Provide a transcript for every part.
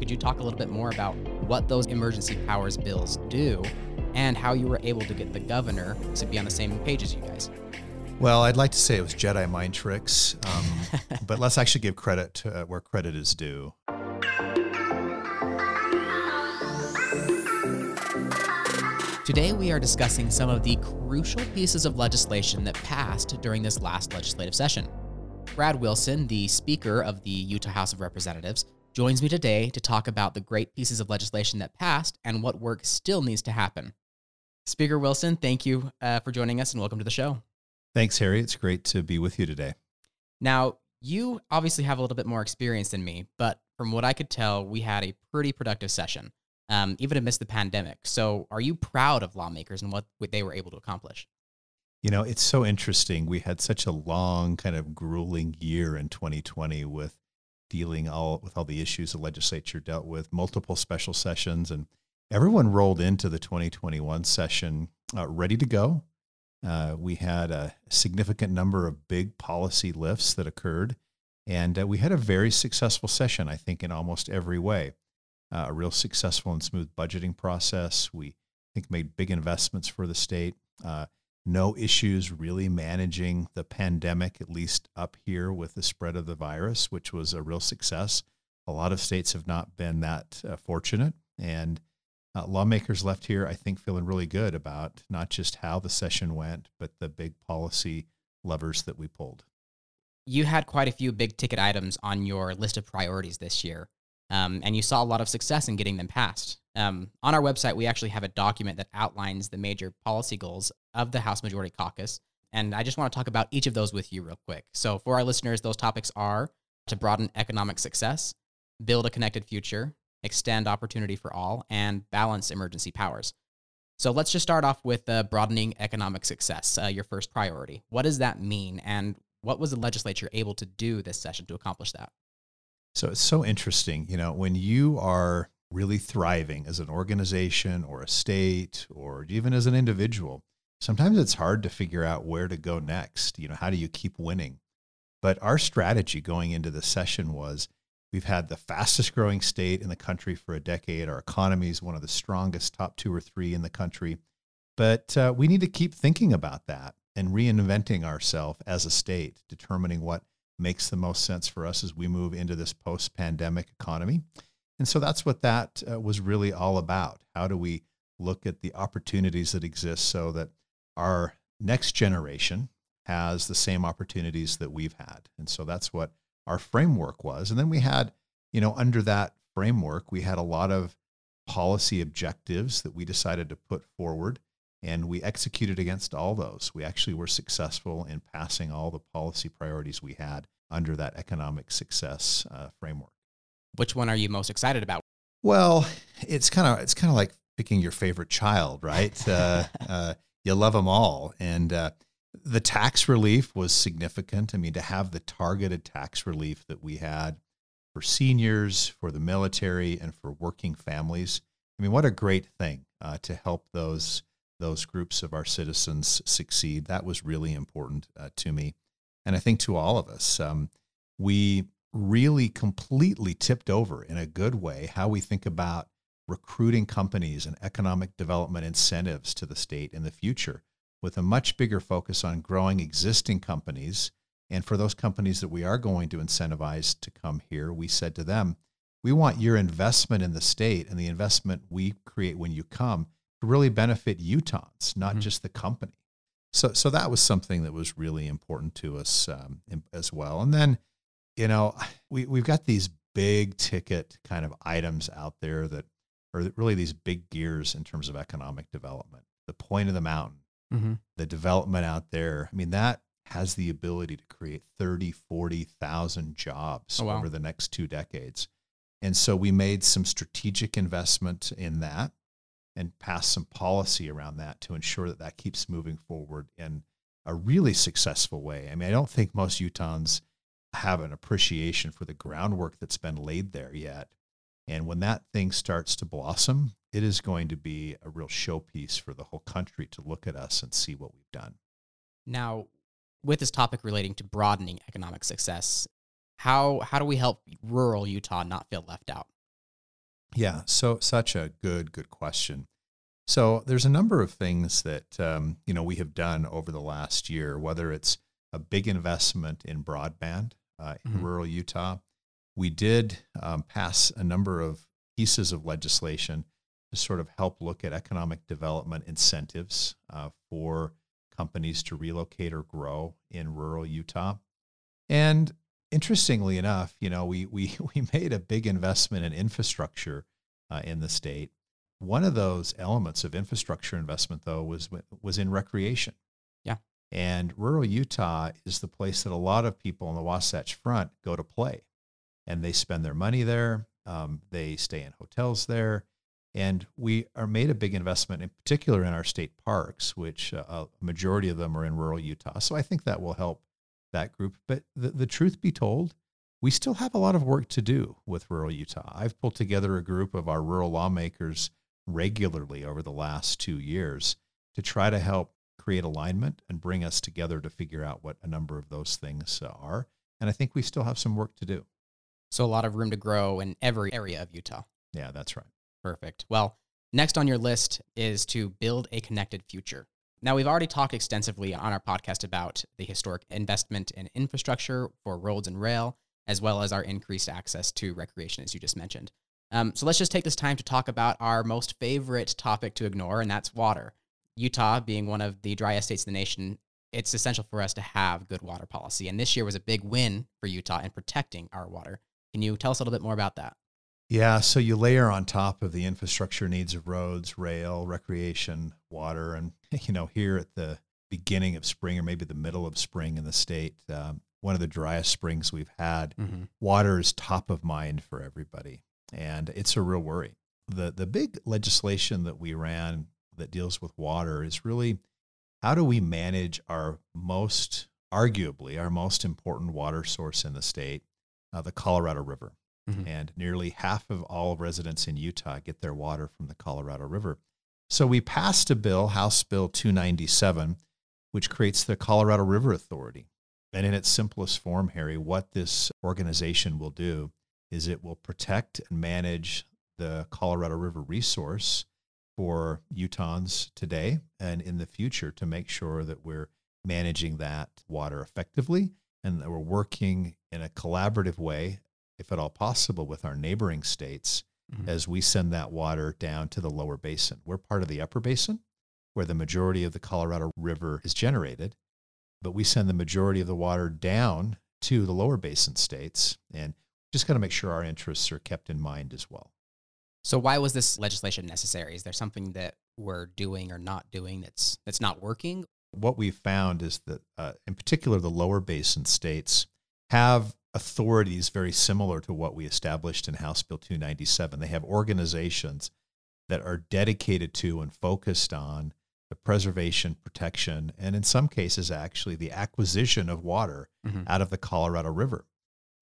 Could you talk a little bit more about what those emergency powers bills do and how you were able to get the governor to be on the same page as you guys? Well, I'd like to say it was Jedi mind tricks, um, but let's actually give credit to, uh, where credit is due. Today, we are discussing some of the crucial pieces of legislation that passed during this last legislative session. Brad Wilson, the Speaker of the Utah House of Representatives, joins me today to talk about the great pieces of legislation that passed and what work still needs to happen. Speaker Wilson, thank you uh, for joining us and welcome to the show. Thanks, Harry. It's great to be with you today. Now, you obviously have a little bit more experience than me, but from what I could tell, we had a pretty productive session um, even amidst the pandemic. So, are you proud of lawmakers and what, what they were able to accomplish? You know, it's so interesting. We had such a long, kind of grueling year in 2020 with dealing all with all the issues the legislature dealt with, multiple special sessions, and everyone rolled into the 2021 session uh, ready to go. Uh, we had a significant number of big policy lifts that occurred, and uh, we had a very successful session, I think, in almost every way uh, a real successful and smooth budgeting process. We I think made big investments for the state. No issues really managing the pandemic, at least up here with the spread of the virus, which was a real success. A lot of states have not been that uh, fortunate, and uh, lawmakers left here, I think, feeling really good about not just how the session went, but the big policy levers that we pulled. You had quite a few big ticket items on your list of priorities this year. Um, and you saw a lot of success in getting them passed. Um, on our website, we actually have a document that outlines the major policy goals of the House Majority Caucus. And I just want to talk about each of those with you real quick. So, for our listeners, those topics are to broaden economic success, build a connected future, extend opportunity for all, and balance emergency powers. So, let's just start off with uh, broadening economic success, uh, your first priority. What does that mean? And what was the legislature able to do this session to accomplish that? So it's so interesting, you know, when you are really thriving as an organization or a state or even as an individual, sometimes it's hard to figure out where to go next. You know, how do you keep winning? But our strategy going into the session was we've had the fastest growing state in the country for a decade. Our economy is one of the strongest, top two or three in the country. But uh, we need to keep thinking about that and reinventing ourselves as a state, determining what makes the most sense for us as we move into this post pandemic economy. And so that's what that uh, was really all about. How do we look at the opportunities that exist so that our next generation has the same opportunities that we've had? And so that's what our framework was. And then we had, you know, under that framework, we had a lot of policy objectives that we decided to put forward and we executed against all those. We actually were successful in passing all the policy priorities we had under that economic success uh, framework. Which one are you most excited about? Well, it's kind of it's kind of like picking your favorite child, right? uh, uh, you love them all, and uh, the tax relief was significant. I mean, to have the targeted tax relief that we had for seniors, for the military, and for working families. I mean, what a great thing uh, to help those those groups of our citizens succeed. That was really important uh, to me. And I think to all of us. Um, we really completely tipped over in a good way how we think about recruiting companies and economic development incentives to the state in the future with a much bigger focus on growing existing companies. And for those companies that we are going to incentivize to come here, we said to them, we want your investment in the state and the investment we create when you come to really benefit Utahns, not mm-hmm. just the company. So, so that was something that was really important to us um, as well. And then, you know, we we've got these big ticket kind of items out there that are really these big gears in terms of economic development. The point of the mountain, mm-hmm. the development out there. I mean, that has the ability to create 30, 40,000 jobs oh, wow. over the next two decades. And so we made some strategic investment in that and pass some policy around that to ensure that that keeps moving forward in a really successful way. I mean, I don't think most Utahns have an appreciation for the groundwork that's been laid there yet. And when that thing starts to blossom, it is going to be a real showpiece for the whole country to look at us and see what we've done. Now, with this topic relating to broadening economic success, how how do we help rural Utah not feel left out? Yeah, so such a good, good question. So there's a number of things that um, you know we have done over the last year, whether it's a big investment in broadband uh, in Mhm. rural Utah. We did um, pass a number of pieces of legislation to sort of help look at economic development incentives uh, for companies to relocate or grow in rural Utah. And interestingly enough, you know, we we we made a big investment in infrastructure uh, in the state. One of those elements of infrastructure investment, though, was was in recreation. Yeah. And rural Utah is the place that a lot of people on the Wasatch Front go to play, and they spend their money there. Um, they stay in hotels there, and we are made a big investment, in particular, in our state parks, which uh, a majority of them are in rural Utah. So I think that will help that group. But the, the truth be told, we still have a lot of work to do with rural Utah. I've pulled together a group of our rural lawmakers regularly over the last two years to try to help create alignment and bring us together to figure out what a number of those things are. And I think we still have some work to do. So a lot of room to grow in every area of Utah. Yeah, that's right. Perfect. Well, next on your list is to build a connected future. Now, we've already talked extensively on our podcast about the historic investment in infrastructure for roads and rail, as well as our increased access to recreation, as you just mentioned. Um, so let's just take this time to talk about our most favorite topic to ignore, and that's water. Utah, being one of the driest states in the nation, it's essential for us to have good water policy. And this year was a big win for Utah in protecting our water. Can you tell us a little bit more about that? Yeah, so you layer on top of the infrastructure needs of roads, rail, recreation, water, and you know here at the beginning of spring or maybe the middle of spring in the state, um, one of the driest springs we've had, Mm-hmm. water is top of mind for everybody, and it's a real worry. the The big legislation that we ran that deals with water is really how do we manage our most, arguably, our most important water source in the state, uh, the Colorado River Mhm. and nearly half of all residents in Utah get their water from the Colorado River. So we passed a bill, House Bill 297, which creates the Colorado River Authority. And in its simplest form, Harry, what this organization will do is it will protect and manage the Colorado River resource for Utahns today and in the future to make sure that we're managing that water effectively and that we're working in a collaborative way if at all possible, with our neighboring states Mhm. as we send that water down to the lower basin. We're part of the upper basin where the majority of the Colorado River is generated, but we send the majority of the water down to the lower basin states and just got to make sure our interests are kept in mind as well. So why was this legislation necessary? Is there something that we're doing or not doing that's that's not working? What we've found is that, uh, in particular, the lower basin states have authorities very similar to what we established in House Bill 297. They have organizations that are dedicated to and focused on the preservation, protection, and in some cases, actually, the acquisition of water Mhm. out of the Colorado River.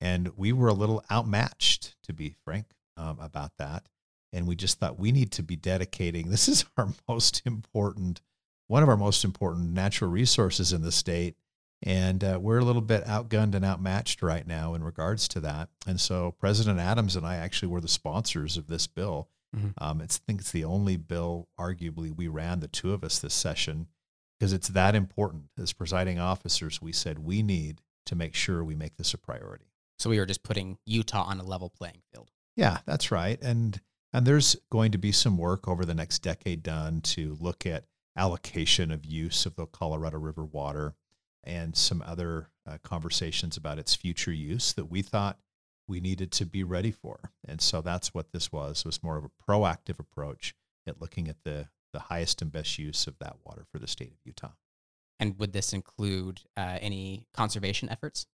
And we were a little outmatched, to be frank, um, about that. And we just thought we need to be dedicating this is our most important, one of our most important natural resources in the state. And uh, we're a little bit outgunned and outmatched right now in regards to that. And so President Adams and I actually were the sponsors of this bill. Mhm. Um, it's, I think it's the only bill, arguably, we ran the two of us this session because it's that important. As presiding officers, we said we need to make sure we make this a priority. So we were just putting Utah on a level playing field. Yeah, that's right. And and there's going to be some work over the next decade done to look at allocation of use of the Colorado River water and some other uh, conversations about its future use that we thought we needed to be ready for. And so that's what this was. Was more of a proactive approach at looking at the the highest and best use of that water for the state of Utah. And would this include uh, any conservation efforts?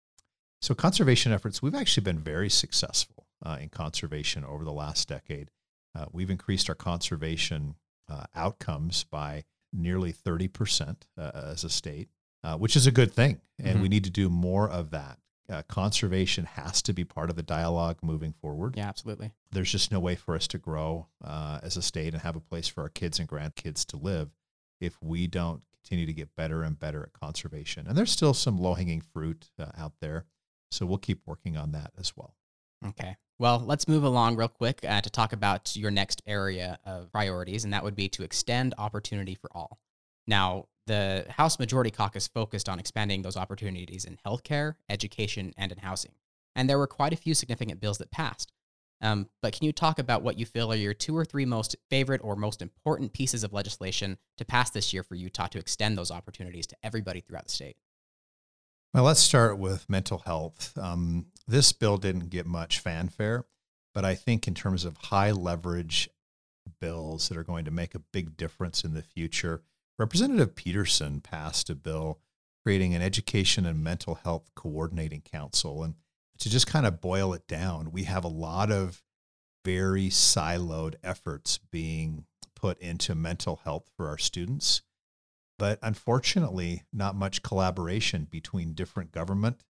So, conservation efforts, we've actually been very successful uh, in conservation over the last decade. Uh, we've increased our conservation uh, outcomes by nearly 30% uh, as a state, uh, which is a good thing. And Mhm. we need to do more of that. Uh, conservation has to be part of the dialogue moving forward. Yeah, absolutely. There's just no way for us to grow uh, as a state and have a place for our kids and grandkids to live if we don't continue to get better and better at conservation. And there's still some low hanging fruit uh, out there. So we'll keep working on that as well. Okay. Well, let's move along real quick uh, to talk about your next area of priorities, and that would be to extend opportunity for all. Now, the House Majority Caucus focused on expanding those opportunities in healthcare, education, and in housing. And there were quite a few significant bills that passed. Um, but can you talk about what you feel are your two or three most favorite or most important pieces of legislation to pass this year for Utah to extend those opportunities to everybody throughout the state? Well, let's start with mental health. Um, this bill didn't get much fanfare, but I think in terms of high leverage bills that are going to make a big difference in the future, Representative Peterson passed a bill creating an education and mental health coordinating council. And to just kind of boil it down, we have a lot of very siloed efforts being put into mental health for our students. But unfortunately, not much collaboration between different government,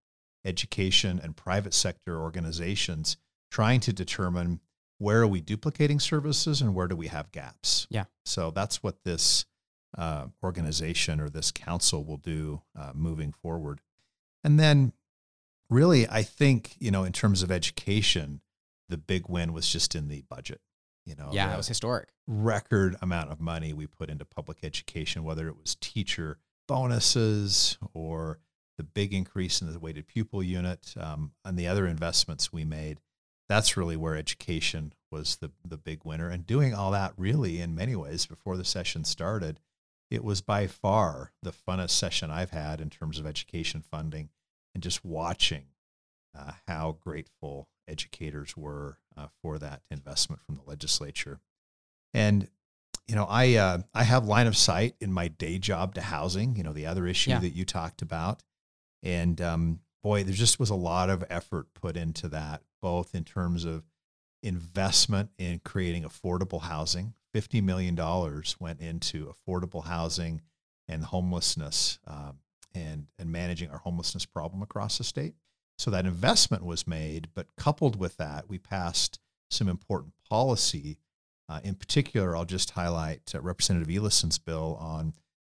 education, and private sector organizations trying to determine where are we duplicating services and where do we have gaps. Yeah. So that's what this uh, organization or this council will do uh, moving forward. And then, really, I think, you know, in terms of education, the big win was just in the budget. You know, yeah, it was historic. Record amount of money we put into public education, whether it was teacher bonuses or the big increase in the weighted pupil unit um, and the other investments we made. That's really where education was the the big winner. And doing all that really, in many ways, before the session started, it was by far the funnest session I've had in terms of education funding and just watching uh, how grateful educators were uh, for that investment from the legislature. And you know, I uh, I have line of sight in my day job to housing. You know, the other issue yeah. that you talked about, and um, boy, there just was a lot of effort put into that, both in terms of investment in creating affordable housing. $50 million went into affordable housing and homelessness um, and, and managing our homelessness problem across the state. So that investment was made, but coupled with that, we passed some important policy. Uh, in particular, I'll just highlight uh, Representative Eliason's bill on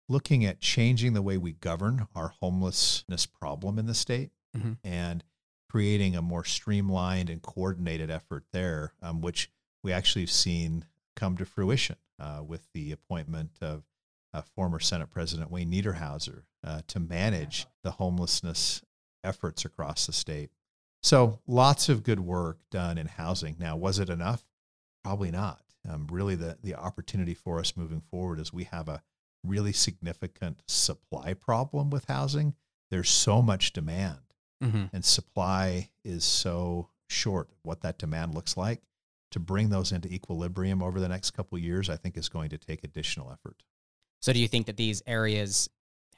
looking at changing the way we govern our homelessness problem in the state mm-hmm. and creating a more streamlined and coordinated effort there, um, which we actually have seen come to fruition uh, with the appointment of uh, former Senate President Wayne Niederhauser uh, to manage the homelessness efforts across the state. So lots of good work done in housing. Now, was it enough? Probably not. Um, really, the, the opportunity for us moving forward is we have a really significant supply problem with housing. There's so much demand, mm-hmm. and supply is so short. What that demand looks like to bring those into equilibrium over the next couple years, I think is going to take additional effort. So, do you think that these areas,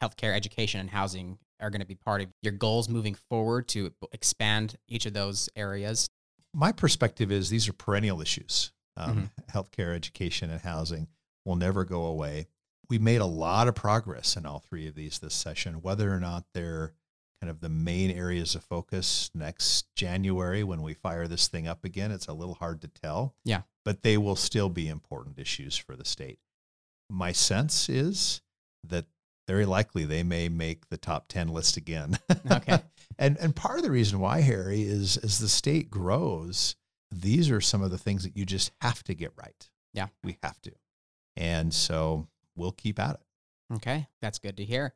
healthcare, education, and housing, are going to be part of your goals moving forward to expand each of those areas? My perspective is these are perennial issues. Um, mm-hmm. Healthcare, education, and housing will never go away. We made a lot of progress in all three of these this session, whether or not they're kind of the main areas of focus next January when we fire this thing up again. It's a little hard to tell. Yeah. But they will still be important issues for the state. My sense is that very likely they may make the top 10 list again. Okay. and and part of the reason why Harry is as the state grows, these are some of the things that you just have to get right. Yeah. We have to. And so we'll keep at it. Okay. That's good to hear.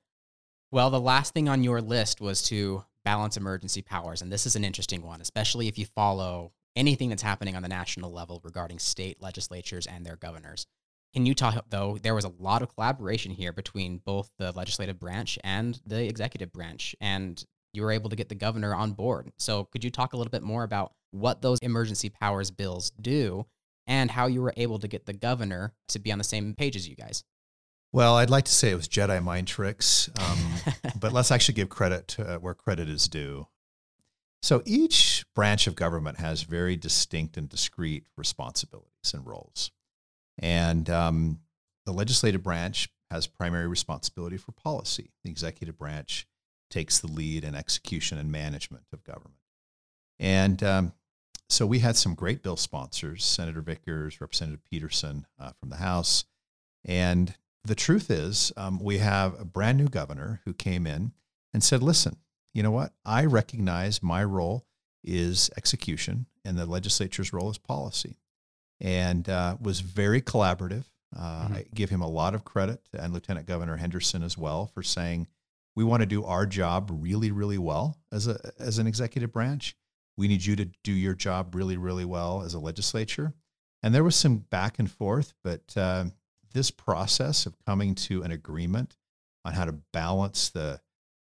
Well, the last thing on your list was to balance emergency powers. And this is an interesting one, especially if you follow anything that's happening on the national level regarding state legislatures and their governors. In Utah, though, there was a lot of collaboration here between both the legislative branch and the executive branch, and you were able to get the governor on board. So, could you talk a little bit more about what those emergency powers bills do and how you were able to get the governor to be on the same page as you guys? Well, I'd like to say it was Jedi mind tricks, um, but let's actually give credit to, uh, where credit is due. So each branch of government has very distinct and discrete responsibilities and roles. And um, the legislative branch has primary responsibility for policy. The executive branch takes the lead in execution and management of government. And um, so we had some great bill sponsors Senator Vickers, Representative Peterson uh, from the House. And the truth is, um, we have a brand new governor who came in and said, listen, you know what? I recognize my role is execution and the legislature's role is policy, and uh, was very collaborative. Uh, mm-hmm. I give him a lot of credit, and Lieutenant Governor Henderson as well, for saying we want to do our job really, really well as a as an executive branch. We need you to do your job really, really well as a legislature. And there was some back and forth, but uh, this process of coming to an agreement on how to balance the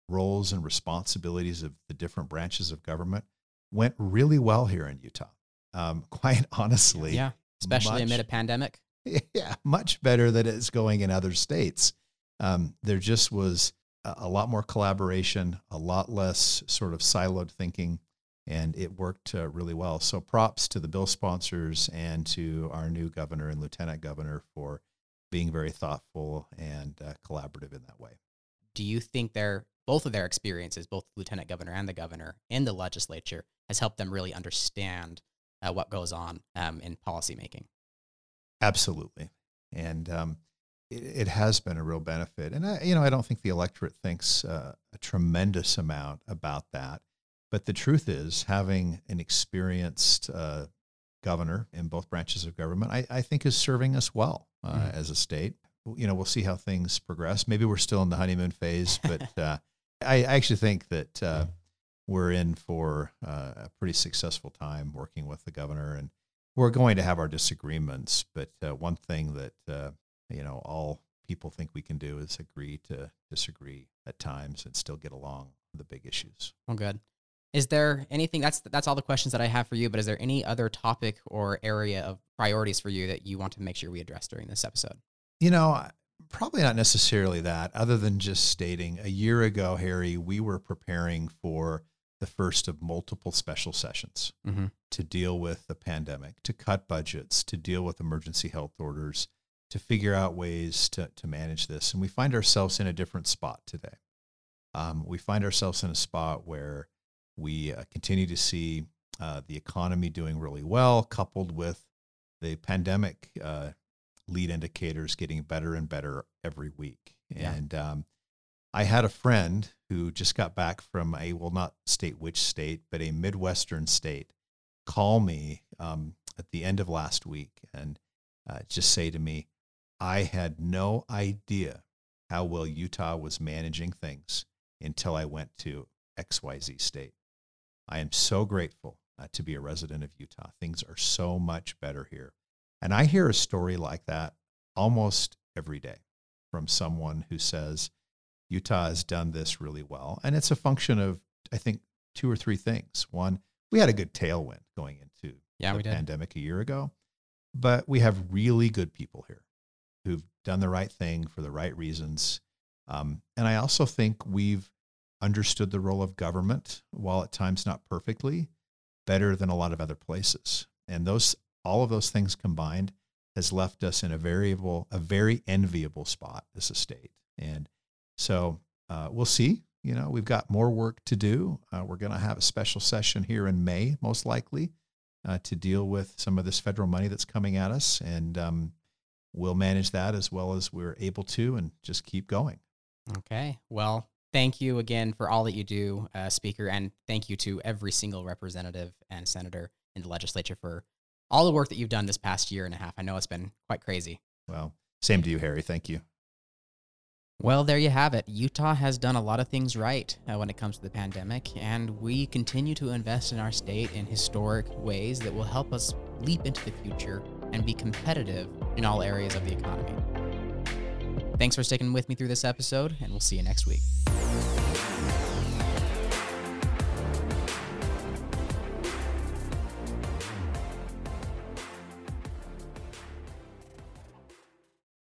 roles and responsibilities of the different branches of government went really well here in Utah. Um, quite honestly, yeah, especially much, amid a pandemic. Yeah, much better than it's going in other states. Um, there just was a, a, lot more collaboration, a lot less sort of siloed thinking, and it worked uh, really well. So, props to the bill sponsors and to our new governor and lieutenant governor for being very thoughtful and uh, collaborative in that way. Do you think their both of their experiences, both the lieutenant governor and the governor in the legislature, has helped them really understand uh, what goes on um, in policymaking? Absolutely, and um, it, it, has been a real benefit. And I, you know, I don't think the electorate thinks uh, a tremendous amount about that. But the truth is, having an experienced uh, governor in both branches of government, I, I think is serving us well uh, mm. as a state. You know, we'll see how things progress. Maybe we're still in the honeymoon phase, but uh, I, I, actually think that uh, we're in for uh, a pretty successful time working with the governor, and we're going to have our disagreements. But uh, one thing that uh, you know all people think we can do is agree to disagree at times and still get along on the big issues. Well, good. Is there anything that's that's all the questions that I have for you, but is there any other topic or area of priorities for you that you want to make sure we address during this episode? You know, probably not necessarily that, other than just stating a year ago, Harry, we were preparing for the first of multiple special sessions mm-hmm. to deal with the pandemic, to cut budgets, to deal with emergency health orders, to figure out ways to, to manage this. And we find ourselves in a different spot today. Um, we find ourselves in a spot where we uh, continue to see uh, the economy doing really well, coupled with the pandemic uh, lead indicators getting better and better every week. Yeah. And um, I had a friend who just got back from a, will not state which state, but a Midwestern state, call me um, at the end of last week and uh, just say to me, I had no idea how well Utah was managing things until I went to XYZ state. I am so grateful uh, to be a resident of Utah. Things are so much better here. And I hear a story like that almost every day from someone who says, Utah has done this really well. And it's a function of, I think, two or three things. One, we had a good tailwind going into yeah, the pandemic a year ago, but we have really good people here who've done the right thing for the right reasons. Um, and I also think we've understood the role of government, while at times not perfectly, better than a lot of other places. And those all of those things combined has left us in a variable, a very enviable spot as a state. And so uh, we'll see. You know, we've got more work to do. Uh, we're going to have a special session here in May, most likely, uh, to deal with some of this federal money that's coming at us, and um, we'll manage that as well as we're able to, and just keep going. Okay. Well, thank you again for all that you do, uh, Speaker, and thank you to every single representative and senator in the legislature for all the work that you've done this past year and a half. I know it's been quite crazy. Well, same to you, Harry. Thank you. Well, there you have it. Utah has done a lot of things right uh, when it comes to the pandemic, and we continue to invest in our state in historic ways that will help us leap into the future and be competitive in all areas of the economy. Thanks for sticking with me through this episode, and we'll see you next week.